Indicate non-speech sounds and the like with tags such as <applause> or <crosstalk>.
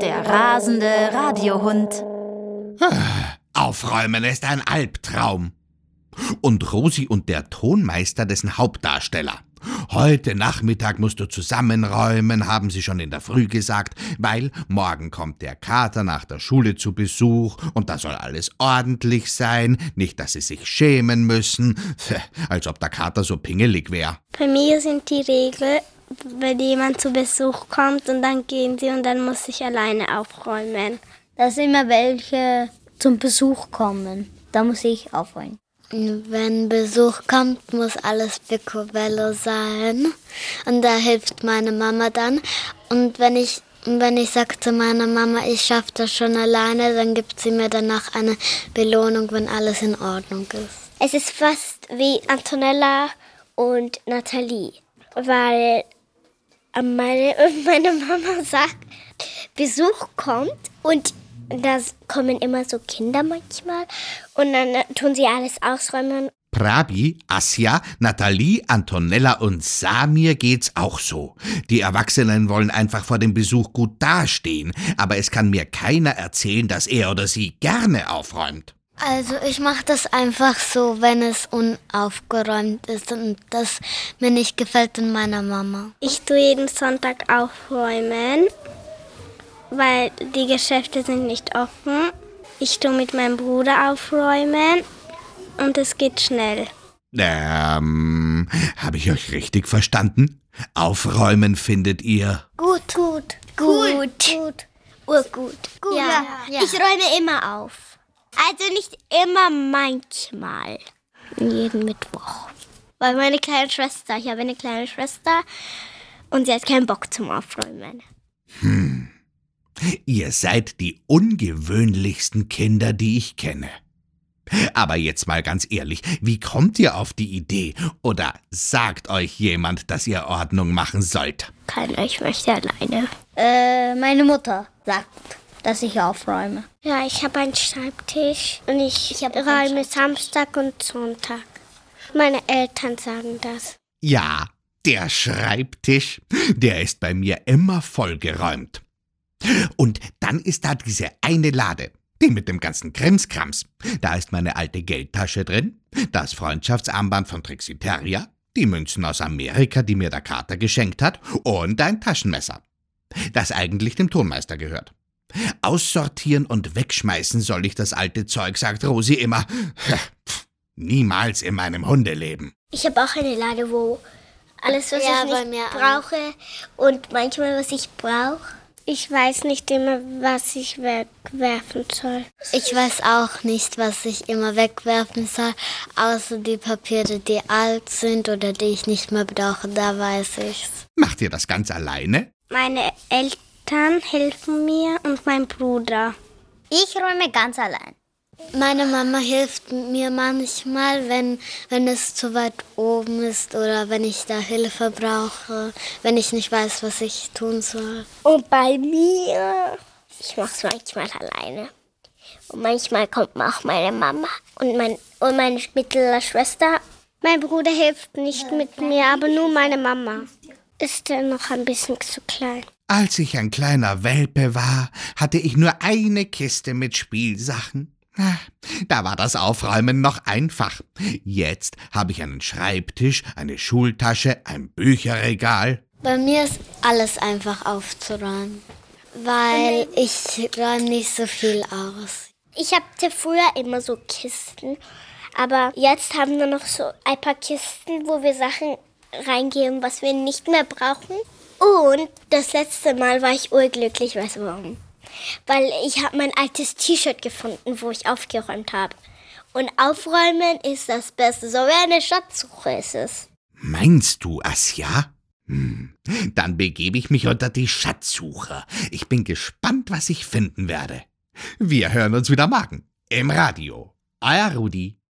Der rasende Radiohund. Ah, Aufräumen ist ein Albtraum. Und Rosi und der Tonmeister, dessen Hauptdarsteller. Heute Nachmittag musst du zusammenräumen, haben sie schon in der Früh gesagt, weil morgen kommt der Kater nach der Schule zu Besuch und da soll alles ordentlich sein, nicht, dass sie sich schämen müssen, als ob der Kater so pingelig wäre. Bei mir sind die Regeln, wenn jemand zu Besuch kommt und dann gehen sie und dann muss ich alleine aufräumen. Da sind immer welche zum Besuch kommen. Da muss ich aufräumen. Wenn Besuch kommt, muss alles picobello sein. Und da hilft meine Mama dann. Und wenn ich, wenn ich sage zu meiner Mama, ich schaffe das schon alleine, dann gibt sie mir danach eine Belohnung, wenn alles in Ordnung ist. Es ist fast wie Antonella und Nathalie, weil meine, <laughs> meine Mama sagt, Besuch kommt und da kommen immer so Kinder manchmal und dann äh, tun sie alles ausräumen. Prabi, Asja, Nathalie, Antonella und Samir geht's auch so. Die Erwachsenen wollen einfach vor dem Besuch gut dastehen, aber es kann mir keiner erzählen, dass er oder sie gerne aufräumt. Also ich mache das einfach so, wenn es unaufgeräumt ist und das mir nicht gefällt in meiner Mama. Ich tue jeden Sonntag aufräumen weil die Geschäfte sind nicht offen. Ich tue mit meinem Bruder aufräumen und es geht schnell. Ähm, habe ich euch richtig verstanden? Aufräumen findet ihr gut, gut, gut, gut, urgut. Gut. Ja, ja. Ich räume immer auf. Also nicht immer, manchmal. Jeden Mittwoch. Weil meine kleine Schwester, ich habe eine kleine Schwester und sie hat keinen Bock zum Aufräumen. Hm. Ihr seid die ungewöhnlichsten Kinder, die ich kenne. Aber jetzt mal ganz ehrlich, wie kommt ihr auf die Idee? Oder sagt euch jemand, dass ihr Ordnung machen sollt? Keiner, ich möchte alleine. Äh, meine Mutter sagt, dass ich aufräume. Ja, ich habe einen Schreibtisch und ich, ich räume Samstag und Sonntag. Meine Eltern sagen das. Ja, der Schreibtisch, der ist bei mir immer vollgeräumt. Und dann ist da diese eine Lade, die mit dem ganzen Krimskrams. Da ist meine alte Geldtasche drin, das Freundschaftsarmband von Trixie Terrier, die Münzen aus Amerika, die mir der Kater geschenkt hat, und ein Taschenmesser, das eigentlich dem Tonmeister gehört. Aussortieren und wegschmeißen soll ich das alte Zeug, sagt Rosi immer. <laughs> Niemals in meinem Hundeleben. Ich habe auch eine Lade, wo alles, was ja, ich nicht brauche und manchmal, was ich brauche. Ich weiß nicht immer, was ich wegwerfen soll. Ich weiß auch nicht, was ich immer wegwerfen soll, außer die Papiere, die alt sind oder die ich nicht mehr brauche, da weiß ich's. Macht ihr das ganz alleine? Meine Eltern helfen mir und mein Bruder. Ich räume ganz allein. Meine Mama hilft mir manchmal, wenn, wenn es zu weit oben ist oder wenn ich da Hilfe brauche, wenn ich nicht weiß, was ich tun soll. Und bei mir, ich mache es manchmal alleine. Und manchmal kommt auch meine Mama und, mein, und meine mittlere Schwester. Mein Bruder hilft nicht mit mir, aber nur meine Mama. Ist er noch ein bisschen zu klein. Als ich ein kleiner Welpe war, hatte ich nur eine Kiste mit Spielsachen. Da war das Aufräumen noch einfach. Jetzt habe ich einen Schreibtisch, eine Schultasche, ein Bücherregal. Bei mir ist alles einfach aufzuräumen, weil ich räume nicht so viel aus. Ich hatte früher immer so Kisten, aber jetzt haben wir noch so ein paar Kisten, wo wir Sachen reingeben, was wir nicht mehr brauchen. Und das letzte Mal war ich urglücklich, weißt du warum? Weil ich habe mein altes T-Shirt gefunden, wo ich aufgeräumt habe. Und aufräumen ist das Beste, so wie eine Schatzsuche ist es. Meinst du, Asja? Hm, dann begebe ich mich unter die Schatzsucher. Ich bin gespannt, was ich finden werde. Wir hören uns wieder morgen im Radio. Euer Rudi.